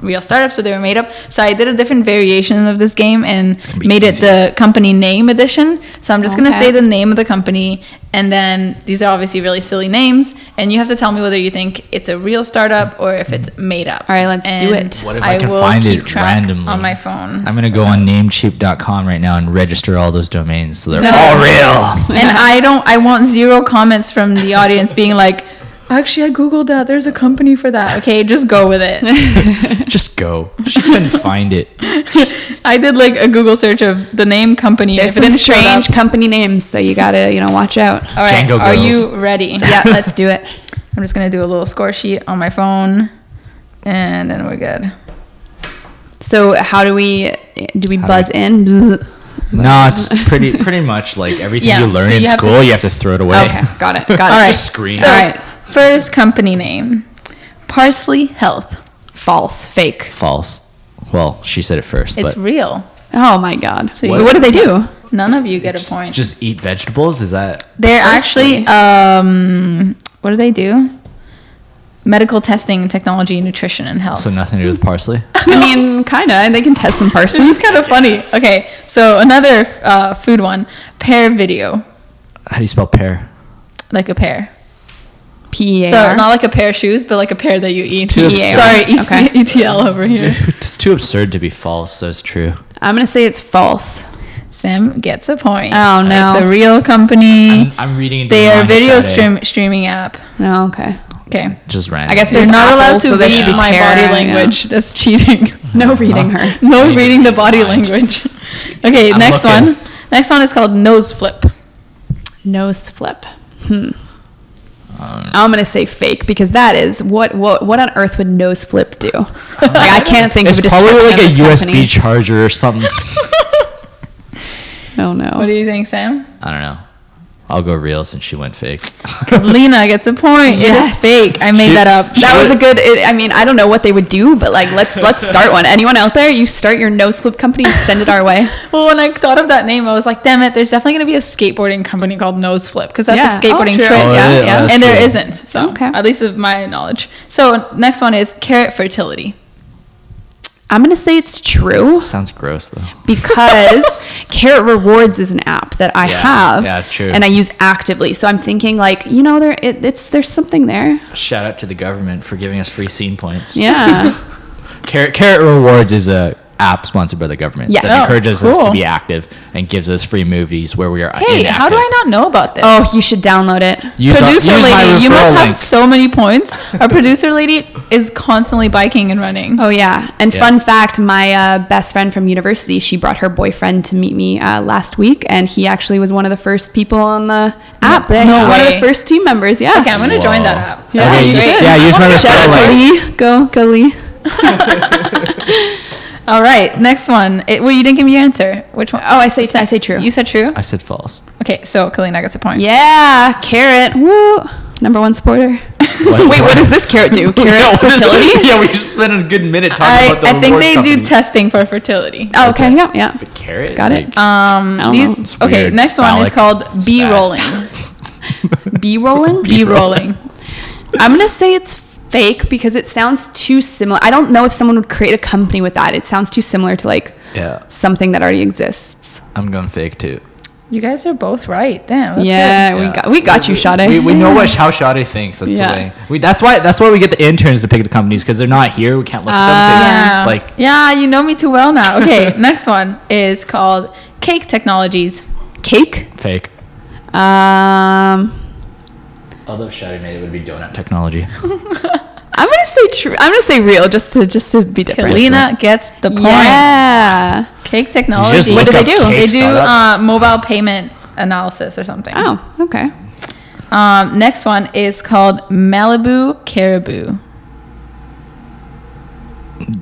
real startups or they were made up. So I did a different variation of this game and be made it the company name edition. So I'm just gonna say the name of the company, and then these are obviously really silly names, and you have to tell me whether you think it's a real startup or if it's made up. All right, let's do it. What if I, can find it randomly on my phone? I'm gonna go on Namecheap.com right now and register all those domains, so they're No. all real. and I don't. I want zero comments from the audience being like, "Actually, I googled that. There's a company for that." Okay, just go with it. Just go. She couldn't find it. I did like a Google search of the name company. There's some it didn't show strange company names, so you gotta, you know, watch out. All right, Django are Girls. you ready? Yeah, let's do it. I'm just gonna do a little score sheet on my phone, and then we're good. So, how do we do? We buzz in? Bzz. No, it's pretty pretty much like everything Yeah, you learn so in you have to- school, you have to throw it away. Okay, got it. Got it. All right, Just screen. So, All right. First company name, Parsley Health. False. Fake. False. Well, she said it first, It's but real. Oh my god. So what, what do they do? None of you get a point. just eat vegetables. Is that They're Parsley. actually um, what do they do? Medical testing, technology, nutrition, and health. so nothing to do with parsley? I mean, kind of. They can test some parsley. It's kind of funny. Okay, so another uh, food one, pear video, How do you spell pear? like a pear. P E A So not like a pair of shoes, but like a pair that you eat. too Sorry, E. Okay. ETL over here. It's too absurd to be false, so it's true. I'm gonna say it's false. Sam gets a point. Oh, no. It's a real company. I'm, I'm reading. They are video stream streaming app. Oh, okay. Okay. Just random. I guess You're There's not allowed to so read my pear, body yeah. language. That's cheating. No reading her. no Reading reading the body mind. language. Okay, I'm next looking. one. Next one is called nose flip. Nose flip. Hmm. I'm gonna say fake because that is what what what on earth would nose flip do? like I can't think It's of a probably description like a of this USB company. charger or something. Oh no. What do you think, Sam? I don't know. I'll go real since she went fake. Lena gets a point. It is fake. I made She- that up. that was a good. It, I mean, I don't know what they would do, but like, let's let's start one. Anyone out there? You start your nose flip company. Send it our way. Well, when I thought of that name, I was like, damn it, there's definitely going to be a skateboarding company called Nose Flip because that's Yeah. a skateboarding Oh, true. trick. Oh, yeah, yeah, yeah. And there true. isn't. So, Okay. at least of my knowledge. So, next one is carrot fertility. I'm gonna say it's true Sounds gross though. because Carrot Rewards is an app that I Yeah. have. Yeah, that's true. And I use actively. So I'm thinking like, you know, there it, it's there's something there. Shout out to the government for giving us free scene points. Yeah. Carrot Carrot Rewards is a app sponsored by the government Yes. that Oh, encourages us to be active and gives us free movies where we are. Hey, how do I not know about this? Oh, you should download it. Use our- producer use lady, you must have link. so many points. Our producer lady is constantly biking and running. Oh yeah, and Yeah. fun fact: my uh, best friend from university, she brought her boyfriend to meet me uh, last week, and he actually was one of the first people on the app. No He was one of the first team members. Yeah. Okay, I'm gonna join that app. Yeah, Okay, you you- should. yeah, use my Shout out referral to link. Lee. Go, go, Lee. All right, next one. It, well, you didn't give me your answer. Which one? Oh, I say, I say true. You said true. I said false. Okay, so Kalina gets a point. yeah, carrot. Woo. Number one supporter. Wait, what does this carrot do? Carrot fertility? yeah, we just spent a good minute talking I, about the I think they company. do testing for fertility. Oh, okay. Yeah, yeah. The carrot. Got it. like- Um, I don't know. these okay. weird. Next one is called B rolling. B rolling. B rolling. I'm gonna say it's fake because it sounds too similar. I don't know if someone would create a company with that. It sounds too similar to like yeah, something that already exists. I'm going fake too. You guys are both right. Damn. That's yeah, we Yeah. got we got you, Sade. We, we know what how Shadi thinks. That's Yeah. the way. We that's why that's why we get the interns to pick the companies because they're not here. We can't look Ah. good. at Yeah. them. Like yeah, you know me too well now. Okay, next one is called Cake Technologies. cake. fake. Um, Although Shadi made it would be donut technology. I'm gonna say true. I'm gonna say real, just to just to be different. Kalina gets the point. Yeah. Cake Technology. What do they do? They do uh, mobile payment analysis or something. Oh, okay. Um, next one is called Malibu Caribou.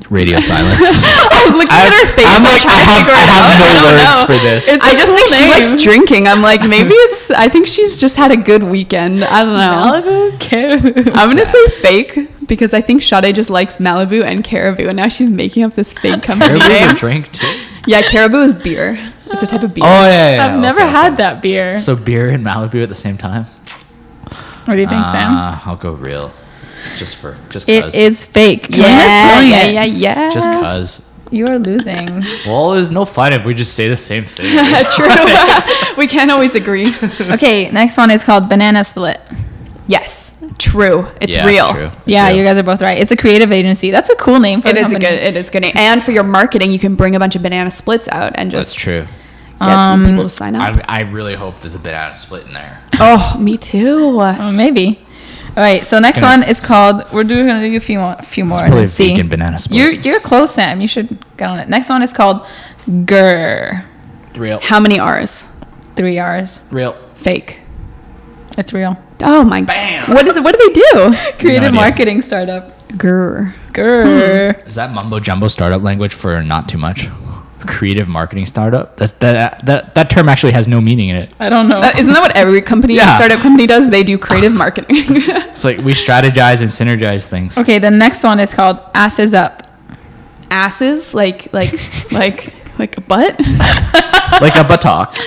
Radio silence. I'm looking at her face. I'm like, I have, I have no words for this. I just think she likes drinking. I'm like, maybe it's. I think she's just had a good weekend. I don't know. Malibu Caribou. I'm gonna say fake because I think Sade just likes Malibu and Caribou, and now she's making up this fake company Caribou's name. a drink too. Yeah, Caribou is beer. It's a type of beer. Oh yeah, yeah, I've yeah, never okay, had that beer. So beer and Malibu at the same time. what do you think, Sam? Uh, I'll go real, just for just It cause. is fake. yeah, Kalina's yeah, yeah, yeah. Just cause. You are losing. Well, there's no fun if we just say the same thing. True. we can't always agree. okay, next one is called Banana Split. Yes, true. It's Yeah, real. true. It's Yeah, real. you guys are both right. It's a creative agency. That's a cool name for It a is a good. It is good. name. And for your marketing, you can bring a bunch of banana splits out and just That's true. get some um, people to sign up. I, I really hope there's a banana split in there. oh, me too. Oh, maybe. All right. So next gonna- one is called. We're doing gonna do a few more. A few more. probably and a see. vegan banana split. You're you're close, Sam. You should get on it. Next one is called Grr. Real. How many R's? Three R's. Real. Fake. It's real. Oh my. God. Bam. What, is, what do they do? Creative idea. marketing startup. Grr. Grr. Is that mumbo jumbo startup language for not too much? Creative marketing startup. That that that, that term actually has no meaning in it. I don't know. Isn't that what every company, Yeah. startup company does? They do creative marketing. It's like we strategize and synergize things. okay. The next one is called Asses Up. Asses, like like like like a butt. like a buttock.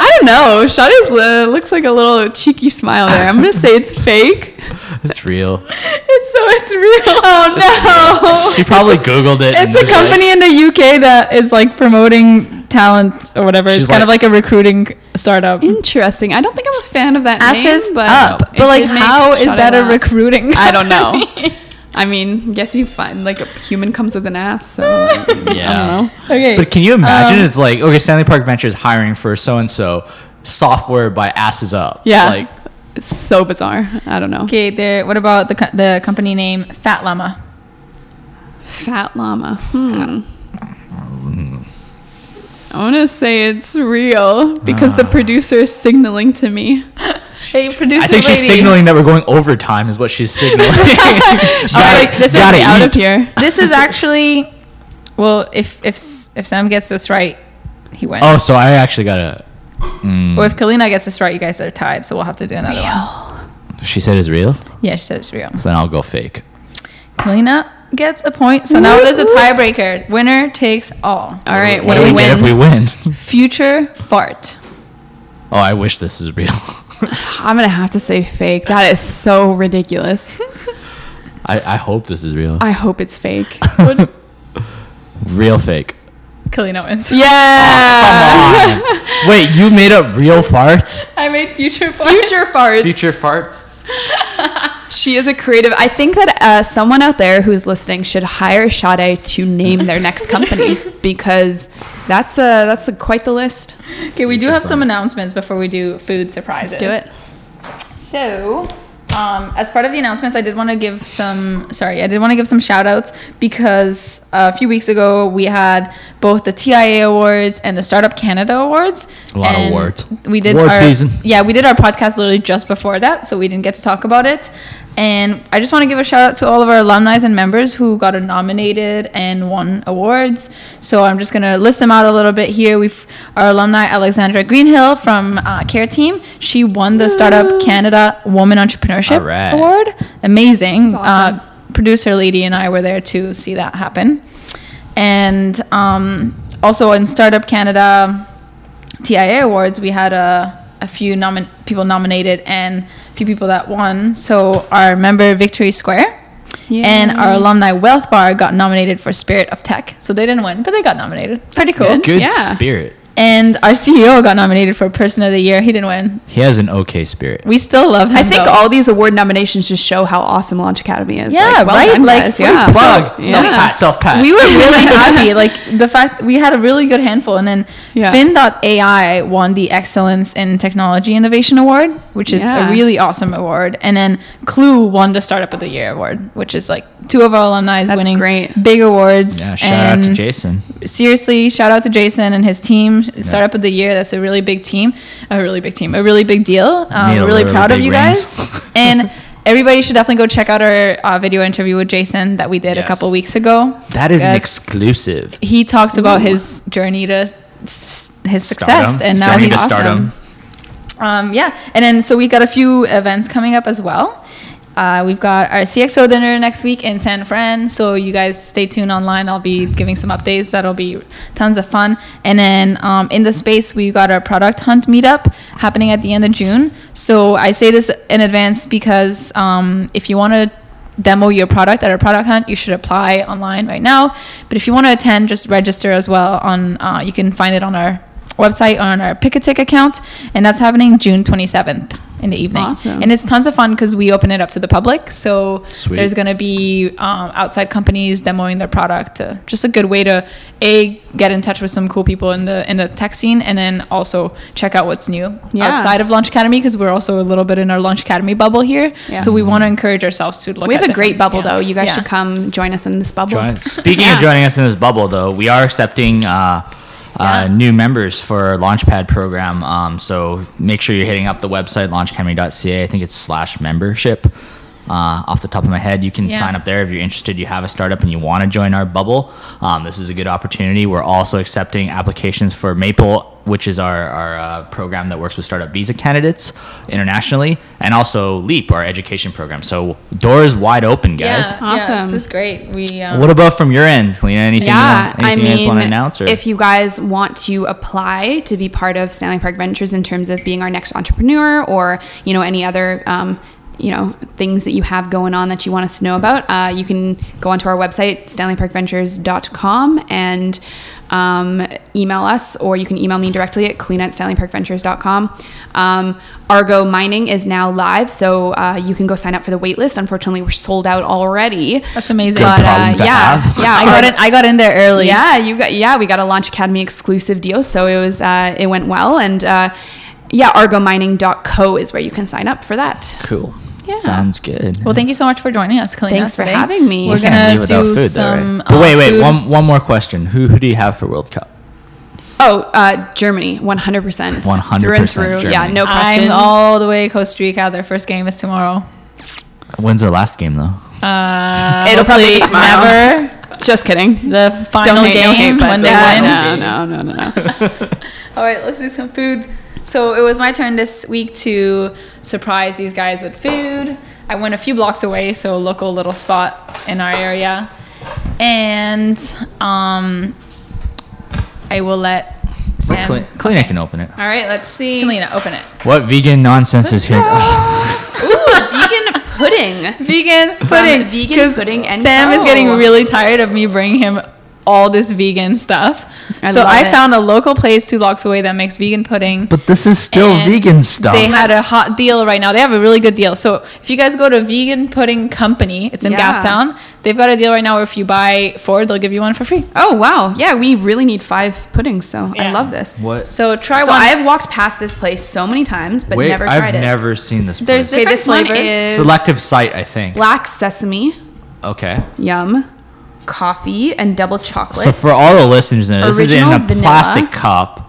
I don't know. Shadows uh, looks like a little cheeky smile there. I'm gonna say it's fake. It's real. It's so it's real. Oh no. She probably googled it. It's a was like- company in the UK that is like promoting talent or whatever. She's it's kind of like- like a recruiting startup. Interesting. I don't think I'm a fan of that Asses name, but up. But like, how is Shada that a laugh. recruiting? I don't know. Company? I mean, guess you find like a human comes with an ass, so Yeah. I don't know. okay. But can you imagine? Um, it's like okay, Stanley Park Ventures hiring for so and so software by asses up. Yeah. Like It's so bizarre. I don't know. Okay, there. What about the co- the company name Fat Llama? Fat llama. Hmm. I want to say it's real because the producer is signaling to me. Hey, producer I think she's signaling that we're going overtime. Is what she's signaling. She's Gotta- like, this is Out of here. This is actually, well, if if if Sam gets this right, he wins. Oh, so I actually gotta. Mm, Or if Kalina gets this right, you guys are tied. So we'll have to do another one. she said it's real. Yeah, she said it's real. Then I'll go fake. Kalina gets a point. So now there's a tiebreaker. Winner takes all. All right, What what do do we get if we win? Future fart. Oh, I wish this is real. I'm gonna have to say fake. That is so ridiculous. I, I hope this is real. I hope it's fake. Real fake. Kalina wins. Yeah. Come on. Wait, you made up real farts? I made future fart. Future farts. Future farts? She is a creative. I think that uh, someone out there who's listening should hire Sade to name their next company because that's a that's a quite the list. Okay, we do have some announcements before we do food surprises. Let's do it. So, um, as part of the announcements, I did want to give some. Sorry, I did want to give some shout outs because a few weeks ago we had both the TIA Awards and the Startup Canada Awards. A lot of And awards. We did Award our, season. Yeah, we did our podcast literally just before that, so we didn't get to talk about it. And I just want to give a shout out to all of our alumni and members who got nominated and won awards. So I'm just gonna list them out a little bit here. We've our alumni Alexandra Greenhill from uh, Care Team. She won the Startup Canada Woman Entrepreneurship All right. Award. Amazing. Awesome. Uh, producer lady and I were there to see that happen. And um, also in Startup Canada TIA Awards, we had a, a few nomin- people nominated and a few people that won. So our member Victory Square and our alumni WealthBar got nominated for Spirit of Tech. So they didn't win, but they got nominated. Pretty That's cool. good. Good Yeah. spirit. And our CEO got nominated for Person of the Year. He didn't win. He has an okay spirit. We still love him. I think though. all these award nominations just show how awesome Launch Academy is. Yeah, Like, well right? done, Like, guys. yeah. Plug. So- Self yeah. pat. Self pat. we were really happy. Like the fact we had a really good handful, and then Yeah. Finn.ai won the Excellence in Technology Innovation Award, which is Yeah. a really awesome award. And then Klue won the Startup of the Year award, which is like two of our alumni That's winning great. big awards. yeah. Shout out to Jason. Seriously, shout out to Jason and his team. Startup of the Year. That's a really big team, a really big team, a really big deal. Um, really proud of you rings. guys. and everybody should definitely go check out our uh, video interview with Jason that we did a couple weeks ago. That is an exclusive. He talks about his journey to s- his success, Stardom. and now he's awesome. stardom. um, yeah, and then so we've got a few events coming up as well. Uh, we've got our CXO dinner next week in San Fran, so you guys stay tuned online. I'll be giving some updates. That'll be tons of fun. And then um, in the space, we got our product hunt meetup happening at the end of June. So I say this in advance because um, if you want to demo your product at our product hunt, you should apply online right now. But if you want to attend, just register as well. On uh, you can find it on our website on our Pick-a-Tick account, and that's happening June 27th in the evening. Awesome. And it's tons of fun because we open it up to the public. So Sweet. there's going to be um, outside companies demoing their product. Uh, just a good way to a get in touch with some cool people in the in the tech scene, and then also check out what's new Yeah. outside of Launch Academy because we're also a little bit in our Launch Academy bubble here. Yeah. So we want to encourage ourselves to look. We have at a great bubble yeah. though. You guys Yeah. should come join us in this bubble. Join, speaking Yeah. of joining us in this bubble, though, we are accepting uh, uh, Yeah. new members for our Launchpad program. Um, so make sure you're hitting up the website launchacademy.ca. I think it's slash membership. Uh, off the top of my head, you can Yeah. sign up there if you're interested. You have a startup and you want to join our bubble. Um, this is a good opportunity. We're also accepting applications for Maple, which is our, our uh, program that works with startup visa candidates internationally, and also Leap, our education program. So doors wide open, guys. Yeah, Awesome. Yeah, this is great. We um, What about from your end, Lena? Anything, Yeah, you, anything I you guys want to mean, announce? Or? if you guys want to apply to be part of Stanley Park Ventures in terms of being our next entrepreneur, or you know any other um, you know things that you have going on that you want us to know about, uh, you can go onto our website stanleyparkventures.com and um, email us, or you can email me directly at clean at stanleyparkventures.com. Um, Argo Mining is now live, so uh, you can go sign up for the waitlist. Unfortunately, we're sold out already. That's amazing. But uh, to yeah, have. yeah, I got in. I got in there early. yeah, you got yeah, we got a Launch Academy exclusive deal, so it was uh, it went well, and uh, yeah, argomining.co is where you can sign up for that. cool. Yeah. Sounds good. Well, thank you so much for joining us, Kalina. Thanks for today. having me. We're gonna leave without do food, though, some. right? But wait, uh, wait. food- One one more question. Who who do you have for World Cup? Oh, uh, Germany, one hundred percent, 100% through and through. Yeah, no question. I'm all the way Costa Rica. Their first game is tomorrow. When's their last game though? Uh, It'll probably be tomorrow. Never. Just kidding. The final Don't hate, game don't hate, but when they yeah, win. No, no, no, no, no. All right, let's do some food. So it was my turn this week to surprise these guys with food. I went a few blocks away, so a local little spot in our area, and um, I will let Sam. Cle- Kalina can open it. All right, let's see. Selena, open it. What vegan nonsense is here? Ooh, vegan pudding. Vegan pudding. Vegan 'cause Pudding and Sam is getting oh. really tired of me bringing him all this vegan stuff. I so love I it. found a local place two blocks away that makes vegan pudding. But this is still vegan stuff. They had a hot deal right now. They have a really good deal. So if you guys go to Vegan Pudding Company, it's in Yeah. Gastown. They've got a deal right now where if you buy four, they'll give you one for free. Oh wow, yeah, we really need five puddings, so I love this. what? So try So one. I have walked past this place so many times, but Wait, never tried it. I've never seen this. There's place. okay, different this one flavors. is selective site, I think. black sesame, Okay. yum, coffee, and double chocolate. So for all the listeners, now, this is in Original a vanilla. plastic cup.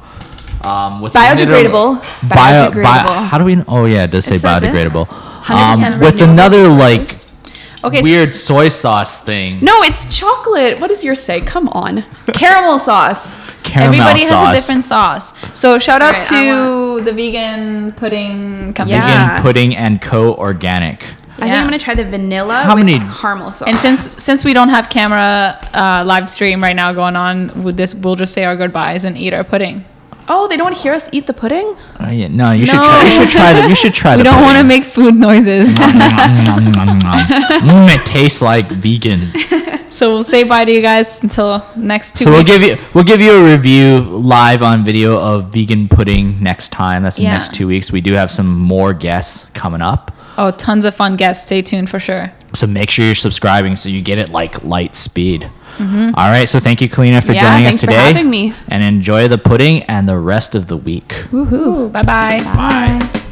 Um, with Biodegradable. another- Bio, Biodegradable. bio, how do we? Oh yeah, it does say It biodegradable. Um, with renewable another like okay, weird soy sauce thing. no, it's chocolate. What does yours say? Come on, caramel sauce. Caramel Everybody sauce. has a different sauce. So shout out Right, I to the vegan pudding company. Yeah. Vegan pudding and co organic. I think Yeah. I'm gonna try the vanilla How with many- caramel sauce. And since since we don't have camera uh, live stream right now going on with this, we'll just say our goodbyes and eat our pudding. oh, they don't want to hear us eat the pudding. Oh, yeah, no, you should No. try. You should try that. You should try. We the don't want to make food noises. mm, it tastes like vegan. so we'll say bye to you guys until next two So we'll weeks. give you we'll give you a review live on video of vegan pudding next time. That's in the Yeah. next two weeks. We do have some more guests coming up. Oh, tons of fun guests. Stay tuned for sure. So make sure you're subscribing so you get it like light speed. All right. So thank you, Kalina, for Mm-hmm. Yeah, joining us thanks for today. having me. And enjoy the pudding and the rest of the week. Woohoo. Bye bye. Bye.